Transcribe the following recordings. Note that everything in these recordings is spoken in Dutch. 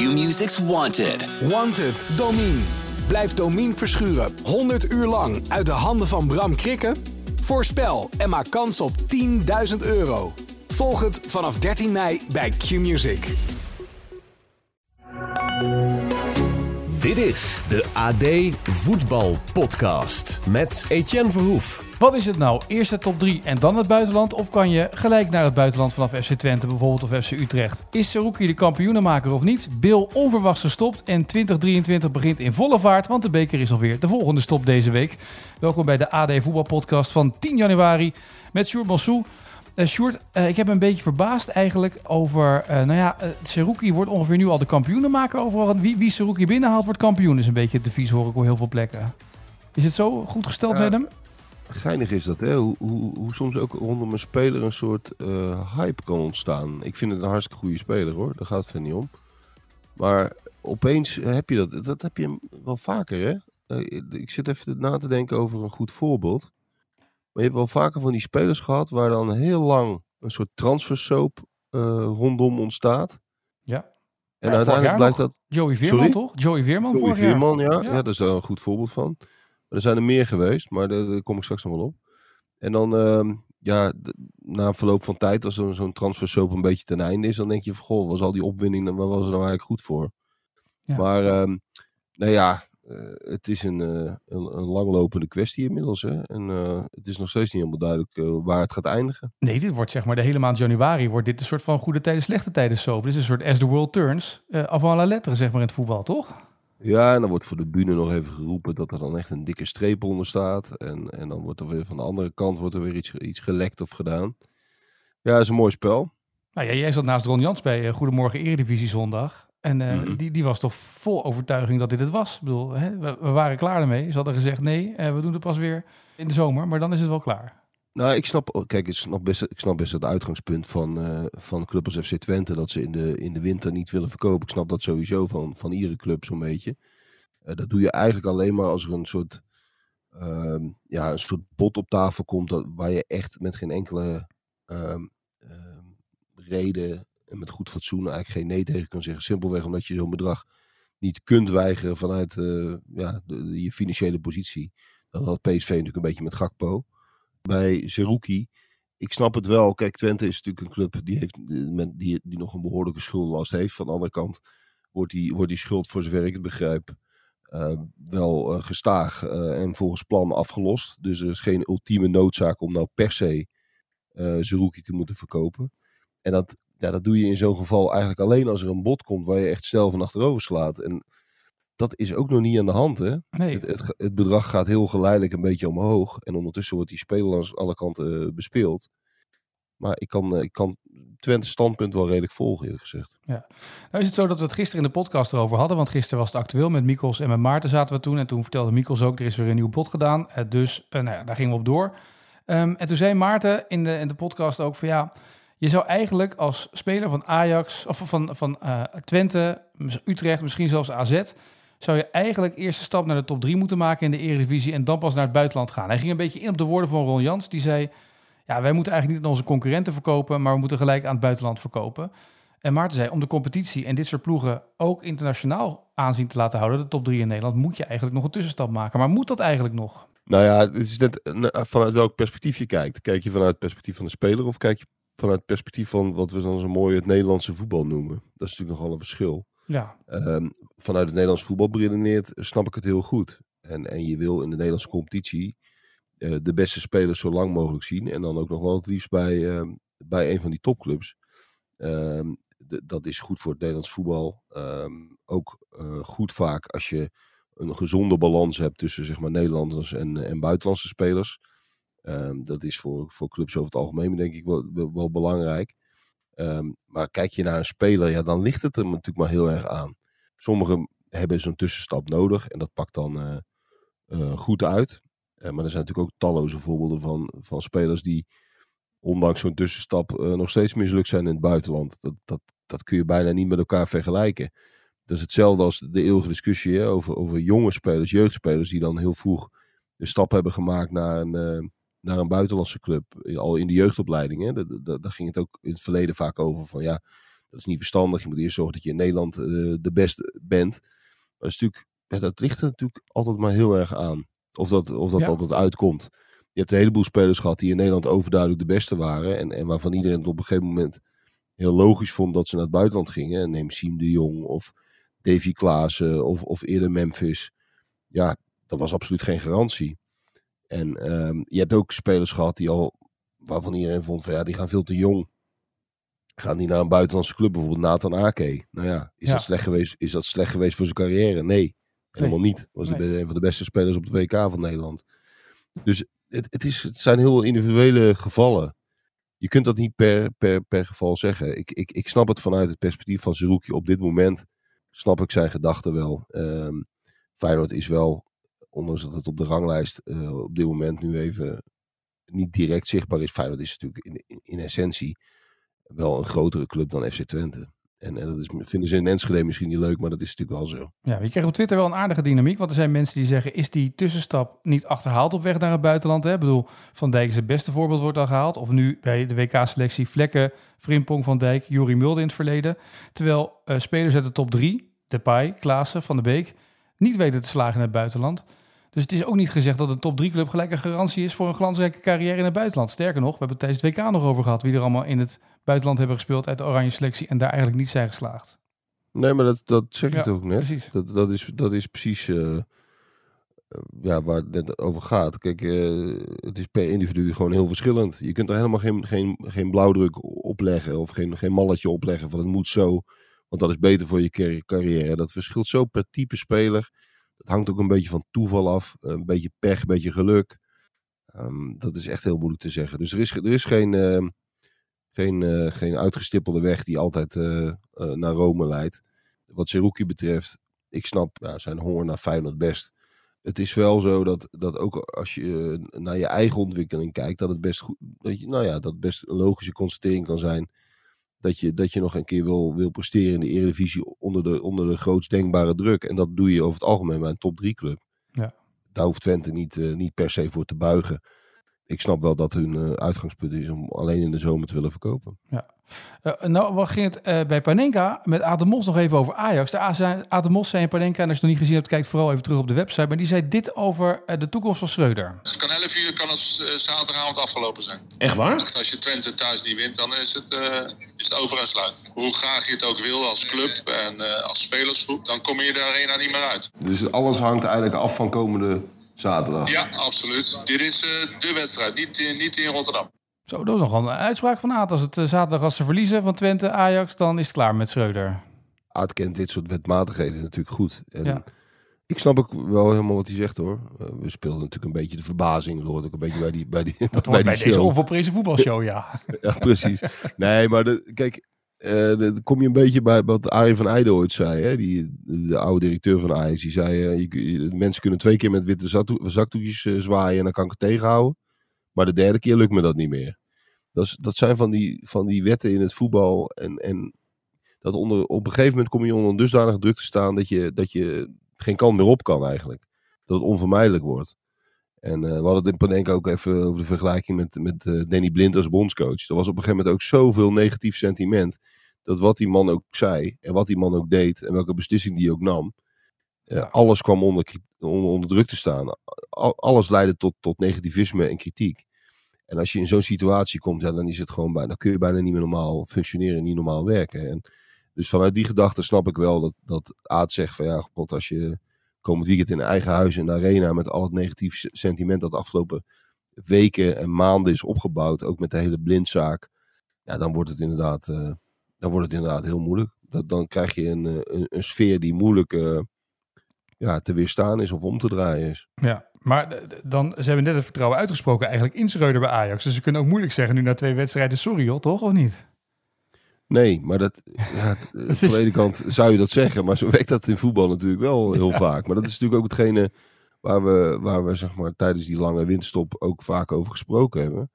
Q-Music's Wanted. Wanted, Domine. Blijf Domine verschuren 100 uur lang uit de handen van Bram Krikken? Voorspel en maak kans op 10.000 euro. Volg het vanaf 13 mei bij Q-Music. Dit is de AD Voetbal Podcast met Etienne Verhoef. Wat is het nou? Eerst de top 3 en dan het buitenland? Of kan je gelijk naar het buitenland vanaf FC Twente bijvoorbeeld of FC Utrecht? Is Seruki de kampioenenmaker of niet? Bill onverwachts gestopt en 2023 begint in volle vaart, want de beker is alweer de volgende stop deze week. Welkom bij de AD Voetbal Podcast van 10 januari met Sjoerd Massou. Uh, Sjoerd, uh, ik heb me een beetje verbaasd eigenlijk over... Uh, nou ja, Seruki wordt ongeveer nu al de kampioenenmaker overal. Wie, wie Seruki binnenhaalt wordt kampioen is een beetje het devies hoor ik op heel veel plekken. Is het zo goed gesteld Ja. met hem? Geinig is dat, hè? Hoe, hoe, hoe soms ook rondom een speler een soort eh, hype kan ontstaan. Ik vind het een hartstikke goede speler, hoor. Daar gaat het niet om. Maar opeens heb je dat. Dat heb je wel vaker, hè? Eh, ik zit even na te denken over een goed voorbeeld. Maar je hebt wel vaker van die spelers gehad waar dan heel lang een soort transfersoap eh, rondom ontstaat. Ja. En Ja, uiteindelijk jaar blijkt dat Joey Veerman Sorry? toch? Joey Veerman Joey vorig jaar. Veerman, ja, Ja. ja. dat is daar een goed voorbeeld van. Er zijn er meer geweest, maar daar, daar kom ik straks nog wel op. En dan, ehm, ja, na een verloop van tijd, als zo'n zo'n transfersoap een beetje ten einde is, dan denk je van, goh, was al die opwinning, waar was er nou eigenlijk goed voor? Ja. Maar, ehm, nou ja, eh, het is een, eh, een, een langlopende kwestie inmiddels. Hè? En eh, het is nog steeds niet helemaal duidelijk waar het gaat eindigen. Nee, dit wordt zeg maar de hele maand januari wordt dit een soort van goede tijden, slechte tijden soap. Dit is een soort as the world turns. eh avant la lettre zeg maar in het voetbal, toch? Ja, en dan wordt voor de bühne nog even geroepen dat er dan echt een dikke streep onder staat. En, en dan wordt er weer van de andere kant wordt er weer iets, iets gelekt of gedaan. Ja, is een mooi spel. Nou ja, jij zat naast Ron Jans bij eh, Goedemorgen Eredivisie zondag. En eh, Mhm. die, die was toch vol overtuiging dat dit het was. Ik bedoel, hè, we, we waren klaar ermee. Ze hadden gezegd nee, eh, we doen het pas weer in de zomer. Maar dan is het wel klaar. Nou, ik snap, oh, kijk, ik snap best, ik snap best het uitgangspunt van, eh van club als FC Twente. Dat ze in de, in de winter niet willen verkopen. Ik snap dat sowieso van, van iedere club zo'n beetje. Eh, dat doe je eigenlijk alleen maar als er een soort, ehm, ja, een soort bod op tafel komt. Dat, waar je echt met geen enkele ehm, ehm, reden en met goed fatsoen eigenlijk geen nee tegen kan zeggen. Simpelweg omdat je zo'n bedrag niet kunt weigeren vanuit eh, ja, je financiële positie. Dat had PSV natuurlijk een beetje met Gakpo bij Zerouki. Ik snap het wel. Kijk, Twente is natuurlijk een club die, heeft, eh, die, die nog een behoorlijke schuldenlast heeft. Van de andere kant wordt die, wordt die schuld, voor zover ik het begrijp, eh, wel eh, gestaag en volgens plan afgelost. Dus er is geen ultieme noodzaak om nou per se Zerouki te moeten verkopen. En dat, ja, dat doe je in zo'n geval eigenlijk alleen als er een bod komt waar je echt snel van achterover slaat. En dat is ook nog niet aan de hand, hè? Nee, Het, het, het bedrag gaat heel geleidelijk een beetje omhoog. En ondertussen wordt die speler langs alle kanten eh, bespeeld. Maar ik kan, eh, ik kan Twente standpunt wel redelijk volgen, eerlijk gezegd. Nou is het zo dat we het gisteren in de podcast erover hadden. Want gisteren was het actueel met Mikkels en met Maarten zaten we toen. En toen vertelde Mikkels ook, er is weer een nieuw bod gedaan. Eh, dus nou ja, daar gingen we op door. Ehm, en toen zei Maarten in de, in de podcast ook van ja... Je zou eigenlijk als speler van Ajax of van, van Twente, Utrecht, misschien zelfs AZ... zou je eigenlijk eerst een stap naar de top 3 moeten maken in de Eredivisie... en dan pas naar het buitenland gaan. Hij ging een beetje in op de woorden van Ron Jans. Die zei, ja, wij moeten eigenlijk niet aan onze concurrenten verkopen... maar we moeten gelijk aan het buitenland verkopen. En Maarten zei, om de competitie en dit soort ploegen ook internationaal aanzien te laten houden, de top 3 in Nederland, moet je eigenlijk nog een tussenstap maken. Maar moet dat eigenlijk nog? Nou ja, het is net eh, vanuit welk perspectief je kijkt. Kijk je vanuit het perspectief van de speler of kijk je vanuit het perspectief van wat we dan zo mooi het Nederlandse voetbal noemen? Dat is natuurlijk nogal een verschil. Ja, Ehm, vanuit het Nederlands voetbal beredeneerd snap ik het heel goed. En, en je wil in de Nederlandse competitie eh, de beste spelers zo lang mogelijk zien. En dan ook nog wel het liefst bij, ehm, bij een van die topclubs. Ehm, dat is goed voor het Nederlands voetbal. Ook eh, goed vaak als je een gezonde balans hebt tussen zeg maar, Nederlanders en, en buitenlandse spelers. Dat is voor, voor clubs over het algemeen denk ik wel, wel belangrijk. Ehm, maar kijk je naar een speler, ja, dan ligt het er natuurlijk maar heel erg aan. Sommigen hebben zo'n tussenstap nodig en dat pakt dan eh, eh, goed uit. Eh, maar er zijn natuurlijk ook talloze voorbeelden van, van spelers die ondanks zo'n tussenstap nog steeds mislukt zijn in het buitenland. Dat, dat, dat kun je bijna niet met elkaar vergelijken. Dat is hetzelfde als de eeuwige discussie hè, over, over jonge spelers, jeugdspelers, die dan heel vroeg de stap hebben gemaakt naar een, naar een buitenlandse club. Al in de jeugdopleiding. Hè. Da- da- da- Daar ging het ook in het verleden vaak over van ja, Dat is niet verstandig. Je moet eerst zorgen dat je in Nederland eh, de beste bent. Maar dat, is natuurlijk, ja, dat ligt er natuurlijk altijd maar heel erg aan. Of dat, of dat Ja. altijd uitkomt. Je hebt een heleboel spelers gehad die in Nederland overduidelijk de beste waren. En, en waarvan iedereen het op een gegeven moment heel logisch vond dat ze naar het buitenland gingen. En neem Siem de Jong of Davy Klaassen of, of eerder Memphis. Ja, dat was absoluut geen garantie. En ehm, je hebt ook spelers gehad die al, waarvan iedereen vond van ja, die gaan veel te jong. Gaan die naar een buitenlandse club, bijvoorbeeld Nathan Ake. Nou ja, is, Ja. Dat slecht geweest, is dat slecht geweest voor zijn carrière? Nee, helemaal niet. Was Nee. een van de beste spelers op de WK van Nederland. Dus het, het, is, het zijn heel individuele gevallen. Je kunt dat niet per, per, per geval zeggen. Ik, ik, ik snap het vanuit het perspectief van Zerouki op dit moment. Snap ik zijn gedachten wel. Ehm Feyenoord is wel, ondanks dat het op de ranglijst eh, op dit moment nu even niet direct zichtbaar is. Feyenoord is natuurlijk in, in, essentie wel een grotere club dan FC Twente. En, dat is, vinden ze in Enschede misschien niet leuk, maar dat is natuurlijk wel zo. Ja, je kreeg op Twitter wel een aardige dynamiek. Want er zijn mensen die zeggen: is die tussenstap niet achterhaald op weg naar het buitenland? Hè? Ik bedoel, Van Dijk is het beste voorbeeld, wordt al gehaald. Of nu bij de WK-selectie Vlekken, Frimpong, Van Dijk, Juri Mulder in het verleden. Terwijl eh, spelers uit de top drie, Depay, Klaassen, Van de Beek, niet weten te slagen in het buitenland. Dus het is ook niet gezegd dat een top 3 club gelijk een garantie is voor een glansrijke carrière in het buitenland. Sterker nog, we hebben het tijdens het WK nog over gehad wie er allemaal in het buitenland hebben gespeeld uit de oranje selectie en daar eigenlijk niet zijn geslaagd. Nee, maar dat, dat zeg ik Ja, ook net. precies. Dat, dat, is, dat is precies eh, eh, ja, waar het net over gaat. Kijk, eh, het is per individu gewoon heel verschillend. Je kunt er helemaal geen, geen, geen blauwdruk opleggen of geen, geen malletje opleggen van het moet zo. Want dat is beter voor je car- carrière. Dat verschilt zo per type speler. Dat hangt ook een beetje van toeval af. Een beetje pech, een beetje geluk. Ehm, dat is echt heel moeilijk te zeggen. Dus er is, er is geen, ehm, geen, eh, geen uitgestippelde weg die altijd eh, eh, naar Rome leidt. Wat Seruki betreft, ik snap ja, zijn honger naar Feyenoord best. Het is wel zo dat, dat ook als je eh, naar je eigen ontwikkeling kijkt, dat het best goed, dat je, nou ja, dat het best een logische constatering kan zijn. Dat je, dat je nog een keer wil, wil presteren in de Eredivisie onder de, onder de grootst denkbare druk. En dat doe je over het algemeen bij een top 3 club. Ja. Daar hoeft Twente niet, eh, niet per se voor te buigen. Ik snap wel dat hun eh, uitgangspunt is om alleen in de zomer te willen verkopen. Eh, nou, wat ging het eh, bij Panenka met Aad de Mos nog even over Ajax. De A- zei- in Panenka, en als je het nog niet gezien hebt, kijk vooral even terug op de website. Maar die zei dit over de toekomst van Schreuder. Het kan 11 uur, kan het zaterdagavond afgelopen zijn. Echt waar? Echt, Als je Twente thuis niet wint, dan is het, eh, is het over en sluit. Hoe graag je het ook wil als club en eh, als spelersgroep, dan kom je de arena niet meer uit. Dus alles hangt eigenlijk af van komende zaterdag. Ja, absoluut. Dit is eh, de wedstrijd, niet, in- niet in Rotterdam. Zo, dat is nogal een uitspraak van Aad. Als het eh, zaterdag als ze verliezen van Twente, Ajax, dan is het klaar met Schreuder. Aad kent dit soort wetmatigheden natuurlijk goed. En Ja. Ik snap ook wel helemaal wat hij zegt hoor. Eh, we speelden natuurlijk een beetje de verbazing. Dat hoort ook een beetje bij die, bij die, Dat bij bij die deze onvolprezen voetbalshow, ja. Ja, precies. Nee, maar de, kijk, eh, dan kom je een beetje bij wat Arie van Eijden ooit zei. Hè? Die, de oude directeur van Ajax. Die zei, eh, mensen kunnen twee keer met witte zakdoek- zakdoekjes eh, zwaaien en dan kan ik het tegenhouden. Maar de derde keer lukt me dat niet meer. Dat, is, dat zijn van die, van die wetten in het voetbal. En, en dat onder, op een gegeven moment kom je onder een dusdanig druk te staan dat je, dat je geen kant meer op kan eigenlijk. Dat het onvermijdelijk wordt. En eh, we hadden het in Panenka ook even over de vergelijking met, met eh, Danny Blind als bondscoach. Er was op een gegeven moment ook zoveel negatief sentiment. Dat wat die man ook zei en wat die man ook deed en welke beslissing die ook nam. eh, alles kwam onder, onder, druk te staan. Al- alles leidde tot, tot negativisme en kritiek. En als je in zo'n situatie komt, ja, dan is het gewoon bijna, dan kun je bijna niet meer normaal functioneren, niet normaal werken. En dus vanuit die gedachte snap ik wel dat, dat Aad zegt van ja, god, als je komend weekend in eigen huis in de arena met al het negatief s- sentiment dat de afgelopen weken en maanden is opgebouwd, ook met de hele blindzaak, ja, dan wordt het inderdaad, eh, dan wordt het inderdaad heel moeilijk. Dat, dan krijg je een, eh, een, sfeer die moeilijk eh, ja, te weerstaan is of om te draaien is. Ja, maar dan, ze hebben net het vertrouwen uitgesproken eigenlijk in Schreuder bij Ajax. Dus ze kunnen ook moeilijk zeggen nu na twee wedstrijden, sorry joh, toch? Of niet? Nee, maar dat, ja, eh, van de ene kant zou je dat zeggen, maar zo werkt dat in voetbal natuurlijk wel heel vaak. Maar dat is natuurlijk ook hetgene waar we, waar we zeg maar, tijdens die lange winterstop ook vaak over gesproken hebben.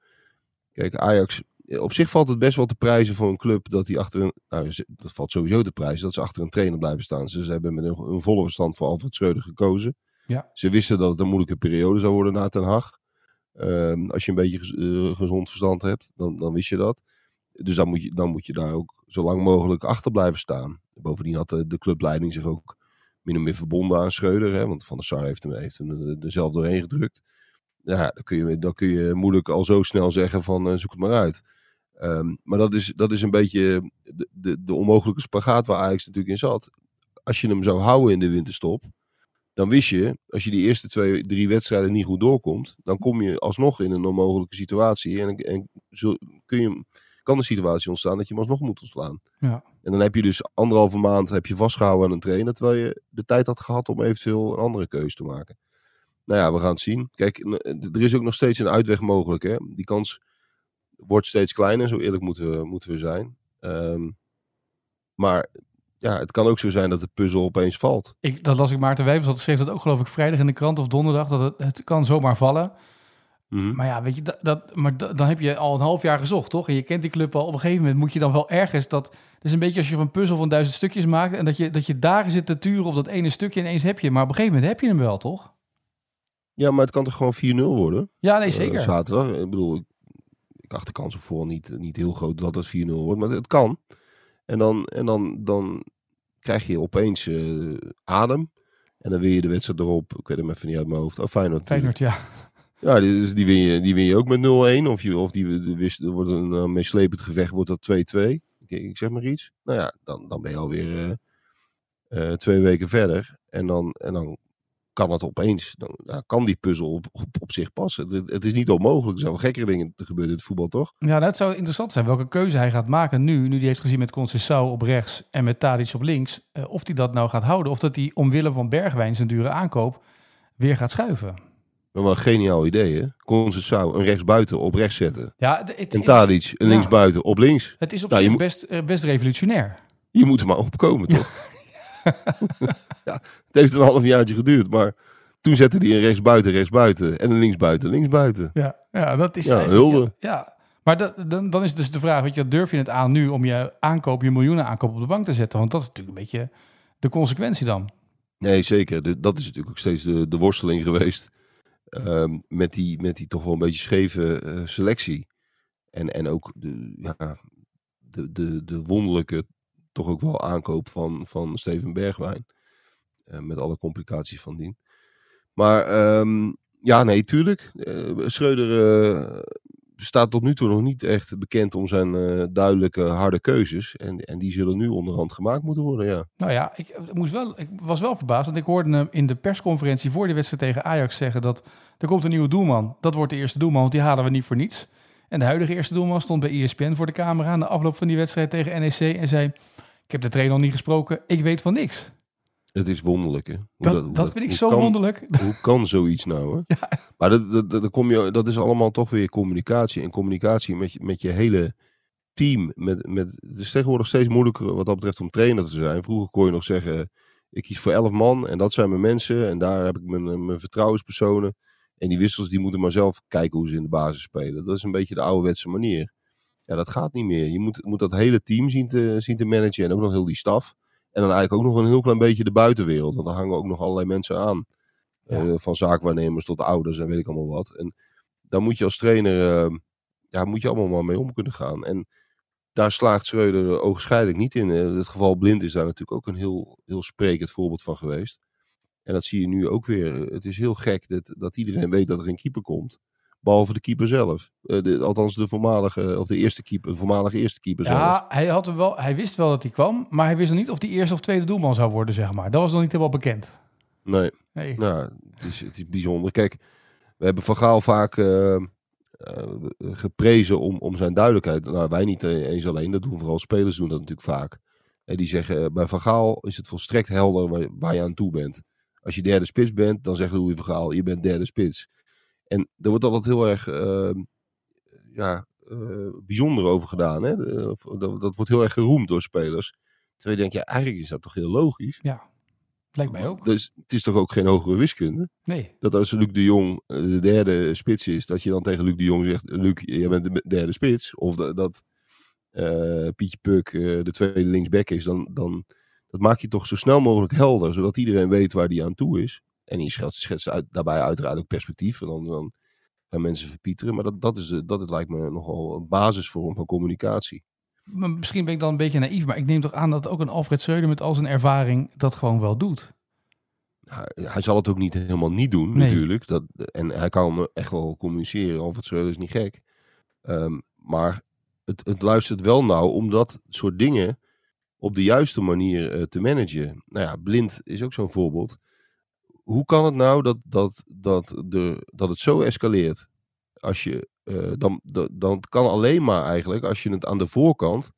Kijk, Ajax, eh, op zich valt het best wel te prijzen voor een club dat die achter een, nou, dat valt sowieso te prijzen, dat ze achter een trainer blijven staan. Ze, ze hebben met een, een volle verstand voor Alfred Schreuder gekozen. Ja. Ze wisten dat het een moeilijke periode zou worden na Ten Hag. Ehm, als je een beetje gez- eh, gezond verstand hebt, dan, dan wist je dat. Dus dan moet je, dan moet je daar ook zo lang mogelijk achter blijven staan. Bovendien had de, de clubleiding zich ook min of meer verbonden aan Schreuder. Hè, want Van der Sar heeft hem, heeft hem er zelf doorheen gedrukt. Ja, dan kun, je, dan kun je moeilijk al zo snel zeggen van eh, zoek het maar uit. Ehm, maar dat is, dat is een beetje de, de, de onmogelijke spagaat waar Ajax natuurlijk in zat. Als je hem zou houden in de winterstop, dan wist je, als je die eerste twee, drie wedstrijden niet goed doorkomt, dan kom je alsnog in een onmogelijke situatie. En, en zul- kun je, kan de situatie ontstaan dat je hem alsnog moet ontslaan. Ja. En dan heb je dus anderhalve maand heb je vastgehouden aan een trainer, terwijl je de tijd had gehad om eventueel een andere keuze te maken. Nou ja, we gaan het zien. Kijk, er is ook nog steeds een uitweg mogelijk. Hè? Die kans wordt steeds kleiner, zo eerlijk moeten we, moeten we zijn. Ehm, maar ja, het kan ook zo zijn dat de puzzel opeens valt. Ik, dat las ik Maarten Wijbers, dat schreef dat ook geloof ik vrijdag in de krant of donderdag, dat het, het kan zomaar vallen. Mhm. Maar ja, weet je, dat, dat, maar da- dan heb je al een half jaar gezocht, toch? En je kent die club al. Op een gegeven moment moet je dan wel ergens dat... Het is een beetje als je een puzzel van duizend stukjes maakt... en dat je, dat je dagen zit te turen op dat ene stukje en eens heb je. Maar op een gegeven moment heb je hem wel, toch? Ja, maar het kan toch gewoon 4-0 worden? Ja, nee, Eh, zeker. zaterdag. Ik bedoel, ik, ik acht de kans op voor niet, niet heel groot dat het 4-0 wordt. Maar het kan. En dan, en dan, dan krijg je opeens eh, adem. En dan win je de wedstrijd erop. Ik weet hem even niet uit mijn hoofd. Oh, Feyenoord. Feyenoord, ja. Ja, dus die, win je, die win je ook met 0-1. Of, of die, wist, wordt een uh, meeslepend gevecht, wordt dat 2-2. Ik, zeg maar iets. Nou ja, dan, dan ben je alweer eh, twee weken verder. En dan, en dan kan het opeens, dan kan die puzzel op, op, zich passen. Het, is niet onmogelijk. Er zijn wel gekkere dingen gebeuren in het voetbal, toch? Ja, dat zou interessant zijn welke keuze hij gaat maken nu. Nu die heeft gezien met Conceição op rechts en met Tadic op links. of hij dat nou gaat houden. Of dat hij omwille van Bergwijn zijn dure aankoop weer gaat schuiven. Maar wel een geniaal idee, hè? Conceição een rechtsbuiten op rechts zetten. Ja, het En is, een ja. linksbuiten op links. het is op Nou, zich best, eh, best revolutionair. Je moet er maar opkomen, toch? ja, het heeft een half jaartje geduurd, maar toen zette hij een rechtsbuiten, rechtsbuiten en een linksbuiten, linksbuiten. Ja, ja dat is Ja, hulde. Ja, maar dat, dan, dan is dus de vraag, weet je, durf je het aan nu om je aankoop, je miljoenen aankoop op de bank te zetten? Want dat is natuurlijk een beetje de consequentie dan. Nee, zeker. Dat is natuurlijk ook steeds de, de worsteling geweest ehm, met, die, met die toch wel een beetje scheve eh, selectie. En, en ook de, ja, de, de, de wonderlijke toch ook wel aankoop van, van Steven Bergwijn. Eh, met alle complicaties van dien. Maar ehm, ja, nee, tuurlijk. Eh, Schreuder staat tot nu toe nog niet echt bekend om zijn eh, duidelijke harde keuzes. En, en die zullen nu onderhand gemaakt moeten worden, ja. Nou ja, ik, moest wel, ik was wel verbaasd, want ik hoorde hem in de persconferentie voor die wedstrijd tegen Ajax zeggen dat er komt een nieuwe doelman. Dat wordt de eerste doelman, want die halen we niet voor niets. En de huidige eerste doelman stond bij ESPN voor de camera aan de afloop van die wedstrijd tegen NEC en zei, ik heb de trainer niet gesproken, ik weet van niks. Het is wonderlijk, hè? Hoe Dat, hoe dat vind ik zo kan- wonderlijk. Hoe kan zoiets nou, hè? Maar dat, dat, dat, kom je, dat is allemaal toch weer communicatie. En communicatie met je, met je hele team. Met, met, het is tegenwoordig steeds moeilijker wat dat betreft om trainer te zijn. Vroeger kon je nog zeggen, ik kies voor elf man en dat zijn mijn mensen. En daar heb ik mijn, mijn vertrouwenspersonen. En die wissels die moeten maar zelf kijken hoe ze in de basis spelen. Dat is een beetje de ouderwetse manier. Ja, dat gaat niet meer. Je moet, moet dat hele team zien te, zien te managen en ook nog heel die staf. En dan eigenlijk ook nog een heel klein beetje de buitenwereld. Want daar hangen ook nog allerlei mensen aan. Ja. Eh, van zaakwaarnemers tot ouders en weet ik allemaal wat. En daar moet je als trainer, eh, ja, moet je allemaal maar mee om kunnen gaan. En daar slaagt Schreuder ogenschijnlijk niet in. Eh, het geval Blind is daar natuurlijk ook een heel, heel sprekend voorbeeld van geweest. En dat zie je nu ook weer. Het is heel gek dat, dat iedereen weet dat er een keeper komt. Behalve de keeper zelf. Eh, de, althans de voormalige, of de eerste keeper, de voormalige eerste keeper zelf. Ja, hij, had hem wel, hij wist wel dat hij kwam, maar hij wist nog niet of hij eerste of tweede doelman zou worden, zeg maar. Dat was nog niet helemaal bekend. Nee. Nee. Nou, het is, het is bijzonder. Kijk, we hebben Van Gaal vaak eh, eh, geprezen om, om zijn duidelijkheid. Nou, wij niet eh, eens alleen, dat doen vooral spelers doen dat natuurlijk vaak. En die zeggen, eh, bij Van Gaal is het volstrekt helder waar, waar je aan toe bent. Als je derde spits bent, dan zegt Louis van Gaal, je bent derde spits. En er wordt altijd heel erg eh, ja, eh, bijzonder over gedaan. Hè? Dat, dat wordt heel erg geroemd door spelers. Terwijl je denkt, ja, eigenlijk is dat toch heel logisch. Ja, lijkt mij ook. Dus het is toch ook geen hogere wiskunde? Nee. dat als Luc de Jong eh, de derde spits is, dat je dan tegen Luc de Jong zegt: Luc, jij bent de derde spits. Of dat, dat eh, Pietje Puk de tweede linksback is, dan, dan dat maak je toch zo snel mogelijk helder, zodat iedereen weet waar die aan toe is. En je schetst, uit, daarbij uiteraard ook perspectief. En dan, dan gaan mensen verpieteren. Maar dat, dat, is, dat lijkt me nogal een basisvorm van communicatie. misschien ben ik dan een beetje naïef, maar ik neem toch aan dat ook een Alfred Schreuder met al zijn ervaring dat gewoon wel doet. Hij, hij zal het ook niet helemaal niet doen, Nee. natuurlijk. Dat, en hij kan echt wel communiceren. Alfred Schreuder is niet gek. Ehm, maar het, het luistert wel nauw om dat soort dingen op de juiste manier eh, te managen. Nou ja, blind is ook zo'n voorbeeld. Hoe kan het nou dat, dat, dat, de, dat het zo escaleert? Als je, eh, dan, dan, kan alleen maar eigenlijk als je het aan de voorkant,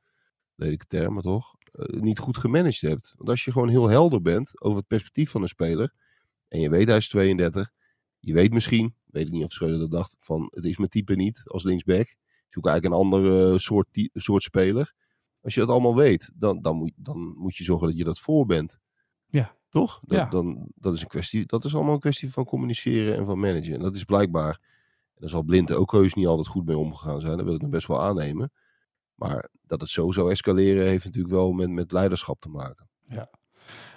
lelijke termen toch, eh, niet goed gemanaged hebt. Want als je gewoon heel helder bent over het perspectief van een speler. En je weet hij is 32. Je weet misschien, weet ik niet of Schreuder dat dacht, van het is mijn type niet als linksback. Zoek eigenlijk een andere soort, soort speler. Als je dat allemaal weet, dan, dan, moet, dan moet je zorgen dat je dat voor bent. Ja. Toch? Dat, Ja. Dan, dat, is een kwestie, dat is allemaal een kwestie van communiceren en van managen. En dat is blijkbaar, en daar zal Blind ook heus niet altijd goed mee omgegaan zijn. Dat wil ik nog best wel aannemen. Maar dat het zo zou escaleren heeft natuurlijk wel met, met leiderschap te maken.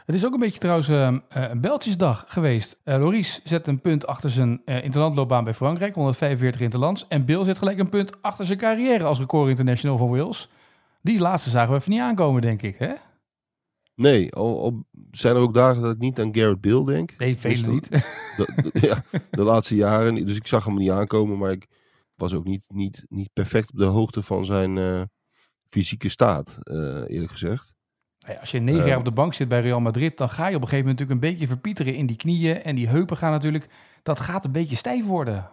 Het is ook een beetje trouwens eh, eh, een Beltjesdag geweest. Eh Loris zet een punt achter zijn eh interlandloopbaan bij Frankrijk, 145 interlands. En Bill zet gelijk een punt achter zijn carrière als record international van Wales. Die laatste zagen we even niet aankomen, denk ik. Hè? Nee, al, al zijn er ook dagen dat ik niet aan Garrett Bill denk. Nee, velen Dus niet. De, de- ja, de laatste jaren. Dus ik zag hem niet aankomen, maar ik was ook niet, niet, niet perfect op de hoogte van zijn eh, fysieke staat, eh, eerlijk gezegd. Nou ja, als je negen Eh. jaar op de bank zit bij Real Madrid, dan ga je op een gegeven moment natuurlijk een beetje verpieteren in die knieën. En die heupen gaan natuurlijk, dat gaat een beetje stijf worden.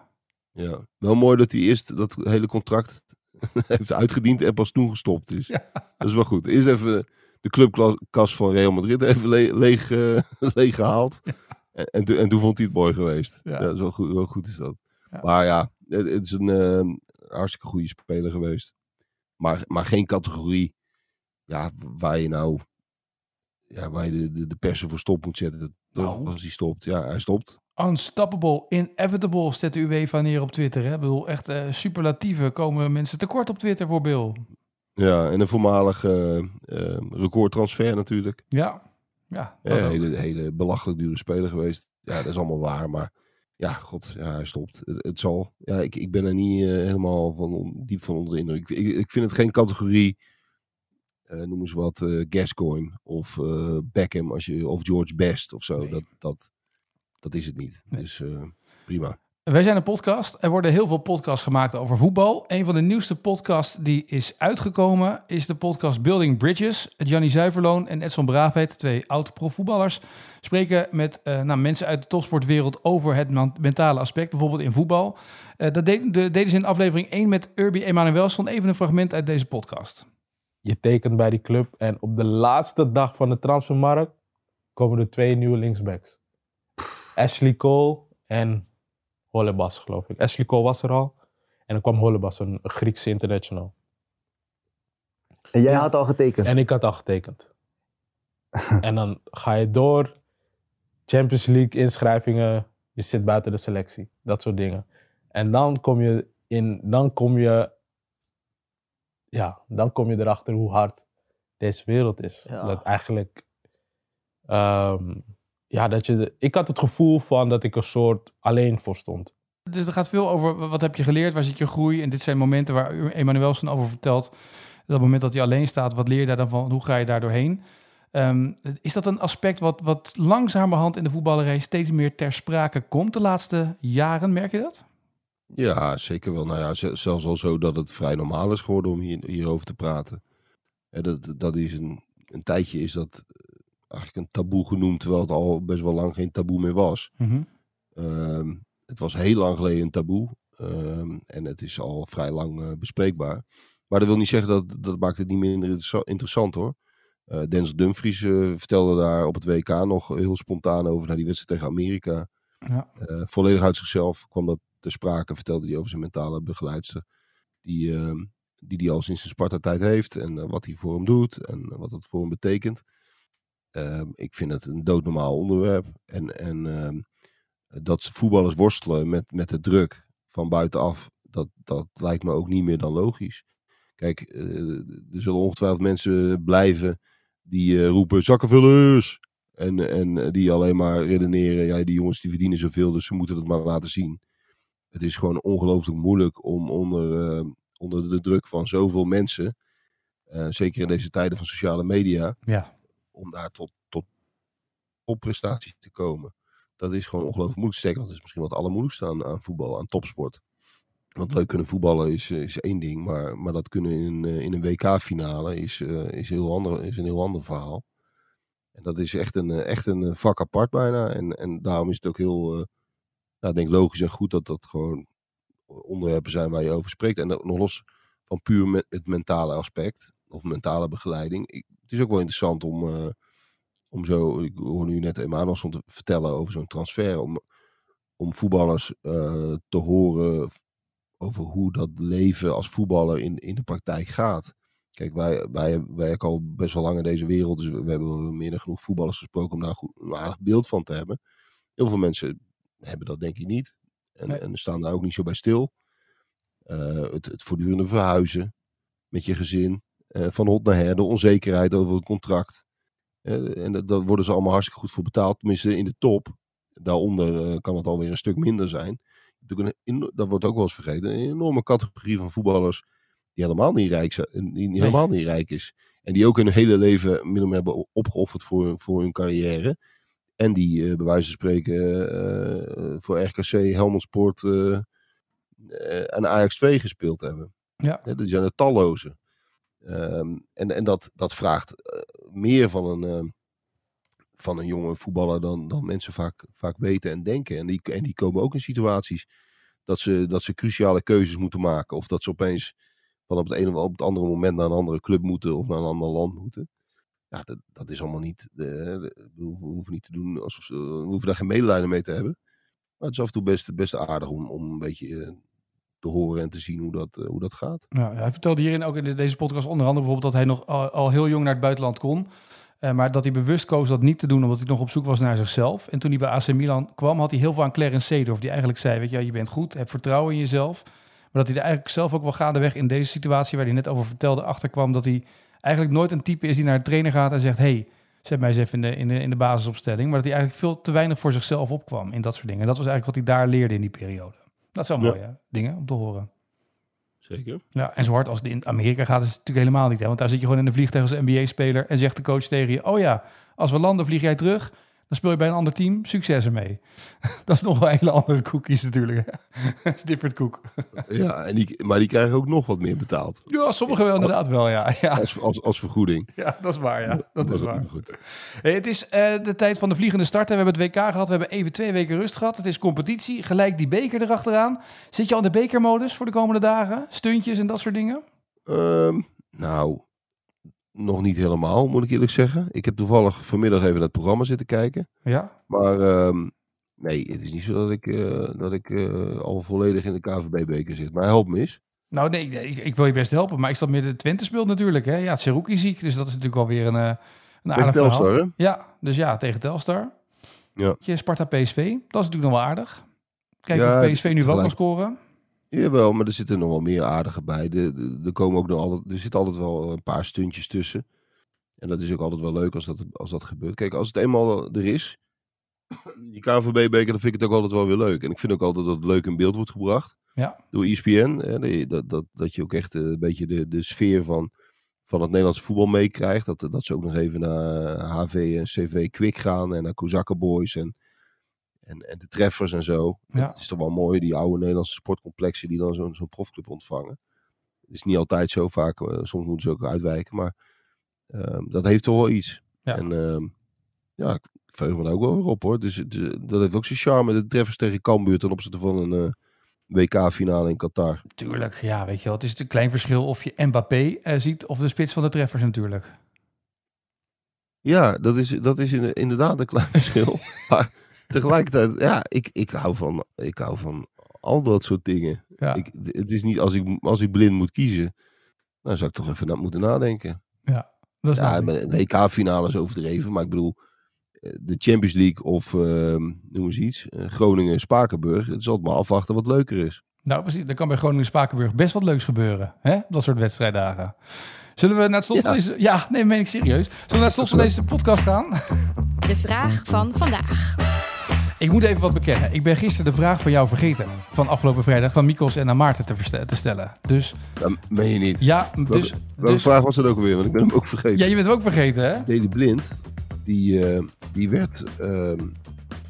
Ja. Wel mooi dat hij eerst dat hele contract heeft uitgediend en pas toen gestopt is. Dat is wel goed. Eerst even de clubkas van Real Madrid even le- leeg, eh, leeg gehaald. En, en, toen- en toen vond hij het mooi geweest. Ja. Wel goed, goed is dat. Ja. Maar ja, het, het is een eh, hartstikke goede speler geweest. Maar, maar geen categorie ja, waar je nou ja, waar je de, de, de persen voor stop moet zetten. Toch, Nou. Als hij stopt. Ja, hij stopt. Unstoppable, inevitable, zet de UEFA neer op Twitter. Hè? Ik bedoel, echt eh, superlatieven komen mensen tekort op Twitter voor Bill. Ja, en een voormalige eh, eh, recordtransfer natuurlijk. Ja, ja. Ja, dat ook. hele, hele belachelijk dure speler geweest. Ja, dat is allemaal waar. Maar ja, god, ja, hij stopt. Het, het zal. Ja, ik, ik ben er niet eh, helemaal van, on- diep van onder de indruk. Ik, ik vind het geen categorie, eh, noem eens wat, eh Gascoigne of eh, Beckham als je, of George Best of zo. Nee. Dat, dat, dat is het niet. Nee. Dus eh, prima. Wij zijn een podcast. Er worden heel veel podcasts gemaakt over voetbal. Een van de nieuwste podcasts die is uitgekomen is de podcast Building Bridges. Gianni Zuiverloon en Edson Braafheid, twee oud-profvoetballers, spreken met eh, nou, mensen uit de topsportwereld over het mentale aspect, bijvoorbeeld in voetbal. Eh, dat de- de- deden ze in aflevering 1 met Urbi Emanuelson. Even een fragment uit deze podcast. Je tekent bij die club en op de laatste dag van de transfermarkt komen er twee nieuwe linksbacks. Ashley Cole en Hollebas, geloof ik. Ashley Cole was er al. En dan kwam Hollebas, een Griekse international. En jij had al getekend. En ik had al getekend. en dan ga je door. Champions League inschrijvingen. Je zit buiten de selectie. Dat soort dingen. En dan kom je in. Dan kom je. Ja, dan kom je erachter hoe hard deze wereld is. Ja. Dat eigenlijk. ehm, ja, dat je. de- ik had het gevoel van dat ik een soort alleen voor stond. Dus er gaat veel over wat heb je geleerd, waar zit je groei. En dit zijn momenten waar Emanuelson over vertelt. Dat moment dat hij alleen staat, wat leer je daar dan van? Hoe ga je daar doorheen? Ehm, is dat een aspect wat, wat langzamerhand in de voetballerij steeds meer ter sprake komt de laatste jaren? Merk je dat? Ja, zeker wel. Nou ja, zelfs al zo dat het vrij normaal is geworden om hier, hierover te praten. Dat, dat is een, een tijdje is dat eigenlijk een taboe genoemd, terwijl het al best wel lang geen taboe meer was. Ehm, het was heel lang geleden een taboe. ehm, en het is al vrij lang eh, bespreekbaar. Maar dat wil niet zeggen dat dat maakt het niet minder interessa- interessant hoor. Eh Denzel Dumfries eh, vertelde daar op het WK nog heel spontaan over naar die wedstrijd tegen Amerika. Ja. Volledig uit zichzelf kwam dat ter sprake. Vertelde hij over zijn mentale begeleidster. Die ehm, die hij al sinds zijn Sparta-tijd heeft. En wat hij voor hem doet. En wat dat voor hem betekent. Ehm, ik vind het een doodnormaal onderwerp. En, en ehm, dat voetballers worstelen met, met de druk van buitenaf. Dat, dat lijkt me ook niet meer dan logisch. Kijk, eh, er zullen ongetwijfeld mensen blijven die eh, roepen zakkenvullers. En, en eh, die alleen maar redeneren, ja, die jongens die verdienen zoveel, dus ze moeten het maar laten zien. Het is gewoon ongelooflijk moeilijk om onder, eh, onder de druk van zoveel mensen zeker in deze tijden van sociale media. Ja. Om daar tot, tot topprestaties te komen. Dat is gewoon ongelooflijk moeilijk. Sterker, dat is misschien wat allermoeilijkste aan, aan voetbal, aan topsport. Want leuk kunnen voetballen is, eh, is één ding. Maar, maar dat kunnen in, eh, in een WK-finale is, eh, is, heel is een heel ander verhaal. En dat is echt een, echt een vak apart bijna. En, en daarom is het ook heel, nou, ik denk logisch en goed dat dat gewoon onderwerpen zijn waar je over spreekt. En nog los van puur met het mentale aspect of mentale begeleiding. Ik, het is ook wel interessant om, eh, om zo, ik hoor nu net Emanuel te vertellen over zo'n transfer. Om, om voetballers eh, te horen over hoe dat leven als voetballer in, in de praktijk gaat. Kijk, wij, wij werken al best wel lang in deze wereld. Dus we, hebben meer dan genoeg voetballers gesproken om daar goed, een aardig beeld van te hebben. Heel veel mensen hebben dat denk ik niet. En, Nee. en staan daar ook niet zo bij stil. Eh, het, het voortdurende verhuizen met je gezin. Eh, van hot naar her. De onzekerheid over een contract. Eh, en dat, daar worden ze allemaal hartstikke goed voor betaald. Tenminste in de top. Daaronder eh, kan het alweer een stuk minder zijn. Een, dat wordt ook wel eens vergeten. Een enorme categorie van voetballers die helemaal niet rijk, zijn, die helemaal niet rijk is. En die ook hun hele leven min hebben opgeofferd voor, voor hun carrière. En die eh, bij wijze van spreken voor RKC, Helmond Sport en Ajax 2 gespeeld hebben. Ja. Dat zijn er talloze. Ehm, en en dat, dat vraagt eh, meer van een, eh, van een jonge voetballer dan, dan mensen vaak, vaak weten en denken. En die, en die komen ook in situaties dat ze, dat ze cruciale keuzes moeten maken. Of dat ze opeens van op het ene op het andere moment naar een andere club moeten of naar een ander land moeten. Ja, dat, dat is allemaal niet. eh, we, hoeven, we hoeven niet te doen alsof ze, we hoeven daar geen medelijden mee te hebben. Maar het is af en toe best, best aardig om, om een beetje eh, te horen en te zien hoe dat, eh, hoe dat gaat. Hij vertelde hierin ook in de- deze podcast onder andere bijvoorbeeld dat hij nog al, heel jong naar het buitenland kon. Eh, maar dat hij bewust koos dat niet te doen omdat hij nog op zoek was naar zichzelf. En toen hij bij AC Milan kwam, had hij heel veel aan Clarence Seedorf. Die eigenlijk zei, weet je, je bent goed, heb vertrouwen in jezelf. Maar dat hij er eigenlijk zelf ook wel gaandeweg in deze situatie waar hij net over vertelde achterkwam. Dat hij eigenlijk nooit een type is die naar de trainer gaat en zegt, hey, zet mij eens even in de, in, de, in de basisopstelling. Maar dat hij eigenlijk veel te weinig voor zichzelf opkwam in dat soort dingen. En dat was eigenlijk wat hij daar leerde in die periode. Dat zijn Ja. mooie dingen om te horen. Zeker. Ja, en zo hard als het in Amerika gaat, is het natuurlijk helemaal niet. Hè? Want daar zit je gewoon in een vliegtuig als NBA-speler en zegt de coach tegen je: Oh ja, als we landen, vlieg jij terug. Dan speel je bij een ander team. Succes ermee. dat is nog wel hele andere koekjes natuurlijk. Dat is different koek. Ja, en die, maar die krijgen ook nog wat meer betaald. Ja, sommigen wel inderdaad wel, ja. Ja, Als, als, als vergoeding. ja dat is waar, ja. Dat is waar. goed. Hey, het is eh, de tijd van de vliegende starten. We hebben het WK gehad. We hebben even twee weken rust gehad. Het is competitie. Gelijk die beker erachteraan. Zit je al in de bekermodus voor de komende dagen? Stuntjes en dat soort dingen? Ehm, nou, nog niet helemaal, moet ik eerlijk zeggen. Ik heb toevallig vanmiddag even naar het programma zitten kijken. Ja. Maar ehm, nee, het is niet zo dat ik, eh, dat ik eh, al volledig in de KVB-beker zit. Maar help me eens. Nou, nee, ik, ik wil je best helpen. Maar ik zat midden Twente speelt natuurlijk. Hè? Ja, het Seruki ziek. Dus dat is natuurlijk alweer een, eh een aardig. Telstar, hè? Ja, dus ja, tegen Telstar. Ja. Je Sparta PSV. Dat is natuurlijk nog wel aardig. Kijken Ja, of PSV nu wel kan scoren. Jawel, maar er zitten nog wel meer aardige bij. De, de- er, komen ook nog altijd, er zit altijd wel een paar stuntjes tussen. En dat is ook altijd wel leuk als dat, als dat gebeurt. Kijk, als het eenmaal er is, die KNVB-beker, dan vind ik het ook altijd wel weer leuk. En ik vind ook altijd dat het leuk in beeld wordt gebracht. Ja. Door ESPN. Hè, dat, dat, dat je ook echt eh, een beetje de, de sfeer van, van het Nederlandse voetbal meekrijgt. Dat, dat ze ook nog even naar HV en CV Kwik gaan. En naar Kozakken Boys en, en, en de treffers en zo. Ja. Het is toch wel mooi, die oude Nederlandse sportcomplexen die dan zo'n zo'n profclub ontvangen. Het is niet altijd zo vaak, eh, soms moeten ze ook uitwijken, maar ehm, dat heeft toch wel iets. Ja. En ehm, ja, ik verheug me daar ook wel weer op hoor. Dus eh, dat heeft ook zijn charme, de treffers tegen Cambuur ten opzichte van een eh, WK-finale in Qatar. Tuurlijk, ja, weet je wel. Het is een klein verschil of je Mbappé eh, ziet of de spits van de treffers natuurlijk. Ja, dat is, dat is in- inderdaad een klein verschil. maar tegelijkertijd, ja, ik, ik, hou van, ik hou van al dat soort dingen. Ja, Ik, het is niet als ik, als ik blind moet kiezen, dan zou ik toch even na, moeten nadenken. dat is Ja, ja, een WK-finale is overdreven, maar ik bedoel, eh, de Champions League of ehm noem eens iets, eh, Groningen-Spakenburg, het is altijd maar afwachten wat leuker is. Nou, precies. Er kan bij Groningen-Spakenburg best wat leuks gebeuren. Hè? Dat soort wedstrijddagen. Zullen we naar het slot van Ja. deze... Ja, nee, meen ik serieus. Zullen we naar het slot van deze podcast gaan? De vraag van vandaag. Ik moet even wat bekennen. Ik ben gisteren de vraag van jou vergeten. Van afgelopen vrijdag van Mikos en aan Maarten te, stellen. Dus Dat meen je niet. ja, dus... Welke, welke dus vraag was dat ook alweer? Want ik ben hem ook vergeten. ja, je bent hem ook vergeten, hè? Daley Blind, die, eh, die werd ehm,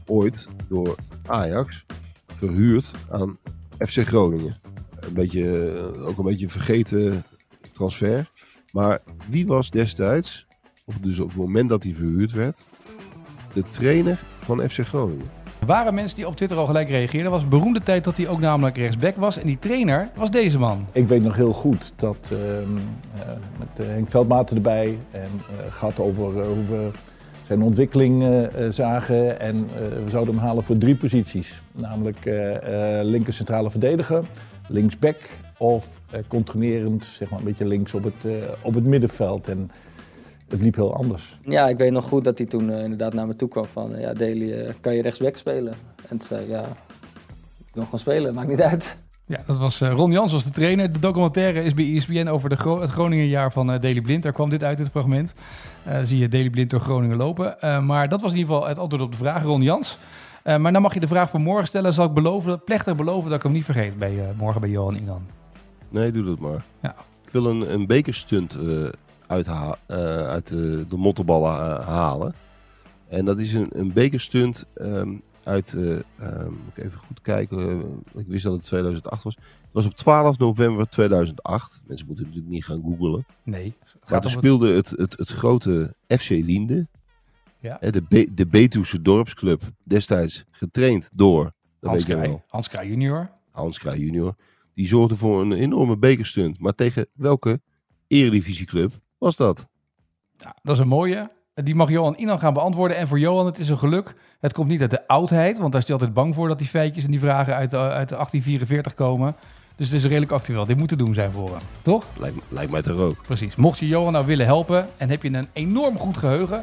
ooit door Ajax verhuurd aan FC Groningen. Een beetje, eh, ook een beetje een vergeten transfer. Maar wie was destijds, of dus op het moment dat hij verhuurd werd, de trainer van FC Groningen? Er waren mensen die op Twitter al gelijk reageerden. Er was een beroemde tijd dat hij ook namelijk rechtsback was. En die trainer was deze man. Ik weet nog heel goed dat eh, met eh, Henk Veldmaten erbij en eh gaat over hoe we zijn ontwikkeling zagen. En we zouden hem halen voor drie posities. Namelijk linker centrale verdediger, linksback of controlerend, zeg maar een beetje links op het, op het middenveld. En het liep heel anders. Ja, ik weet nog goed dat hij toen eh, inderdaad naar me toe kwam van, eh, ja, Daly, eh, kan je rechtsback spelen? En toen zei ik, ja, ik wil gewoon spelen, maakt niet uit. Ja, dat was eh, Ron Jans was de trainer. De documentaire is bij ESPN over de Gro het Groningenjaar van eh Daley Blind. Daar kwam dit uit, dit fragment. Eh, zie je Daley Blind door Groningen lopen. Eh, maar dat was in ieder geval het antwoord op de vraag, Ron Jans. Eh, maar dan mag je de vraag voor morgen stellen. Zal ik beloven, plechtig beloven dat ik hem niet vergeet bij, eh, morgen bij Johan Inan. Nee, doe dat maar. Ja. Ik wil een, een bekerstunt uitha- eh, uit de, de mottenballen eh, halen. En dat is een, een bekerstunt ehm, uit, eh, ehm, moet ik even goed kijken, ik wist dat het 2008 was. Het was op 12 november 2008. Mensen moeten natuurlijk niet gaan googlen. Nee. Maar Gaat toen speelde het, het, het grote FC Liende. Ja. De, Be de Betuwse dorpsclub. Destijds getraind door, dat Hans Kraaij. Hans junior. Hans Kraaij junior. Die zorgde voor een enorme bekerstunt. Maar tegen welke eredivisieclub was dat? Ja, dat is een mooie. Die mag Johan Inan gaan beantwoorden. En voor Johan, het is een geluk. Het komt niet uit de oudheid, want daar is hij altijd bang voor dat die feitjes en die vragen uit, de- uit de 1844 komen. Dus het is redelijk actueel. Dit moet te doen zijn voor hem, toch? Lijkt, lijkt mij toch ook. Precies. Mocht je Johan nou willen helpen en heb je een enorm goed geheugen,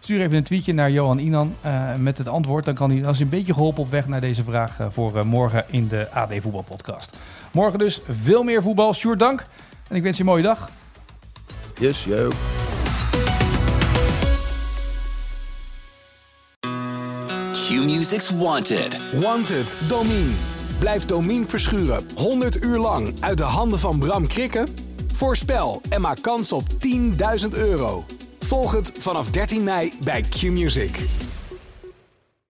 stuur even een tweetje naar Johan Inan eh, met het antwoord. Dan kan hij, als een beetje geholpen op weg naar deze vraag eh, voor eh, morgen in de AD Voetbalpodcast. Morgen dus veel meer voetbal. Sjoerd, dank. En ik wens je een mooie dag. Yes, ook. Q-Music's Wanted. Wanted, Domine. Blijf Domine verschuren 100 uur lang uit de handen van Bram Krikken? Voorspel en maak kans op 10.000 euro. Volg het vanaf 13 mei bij Q-Music.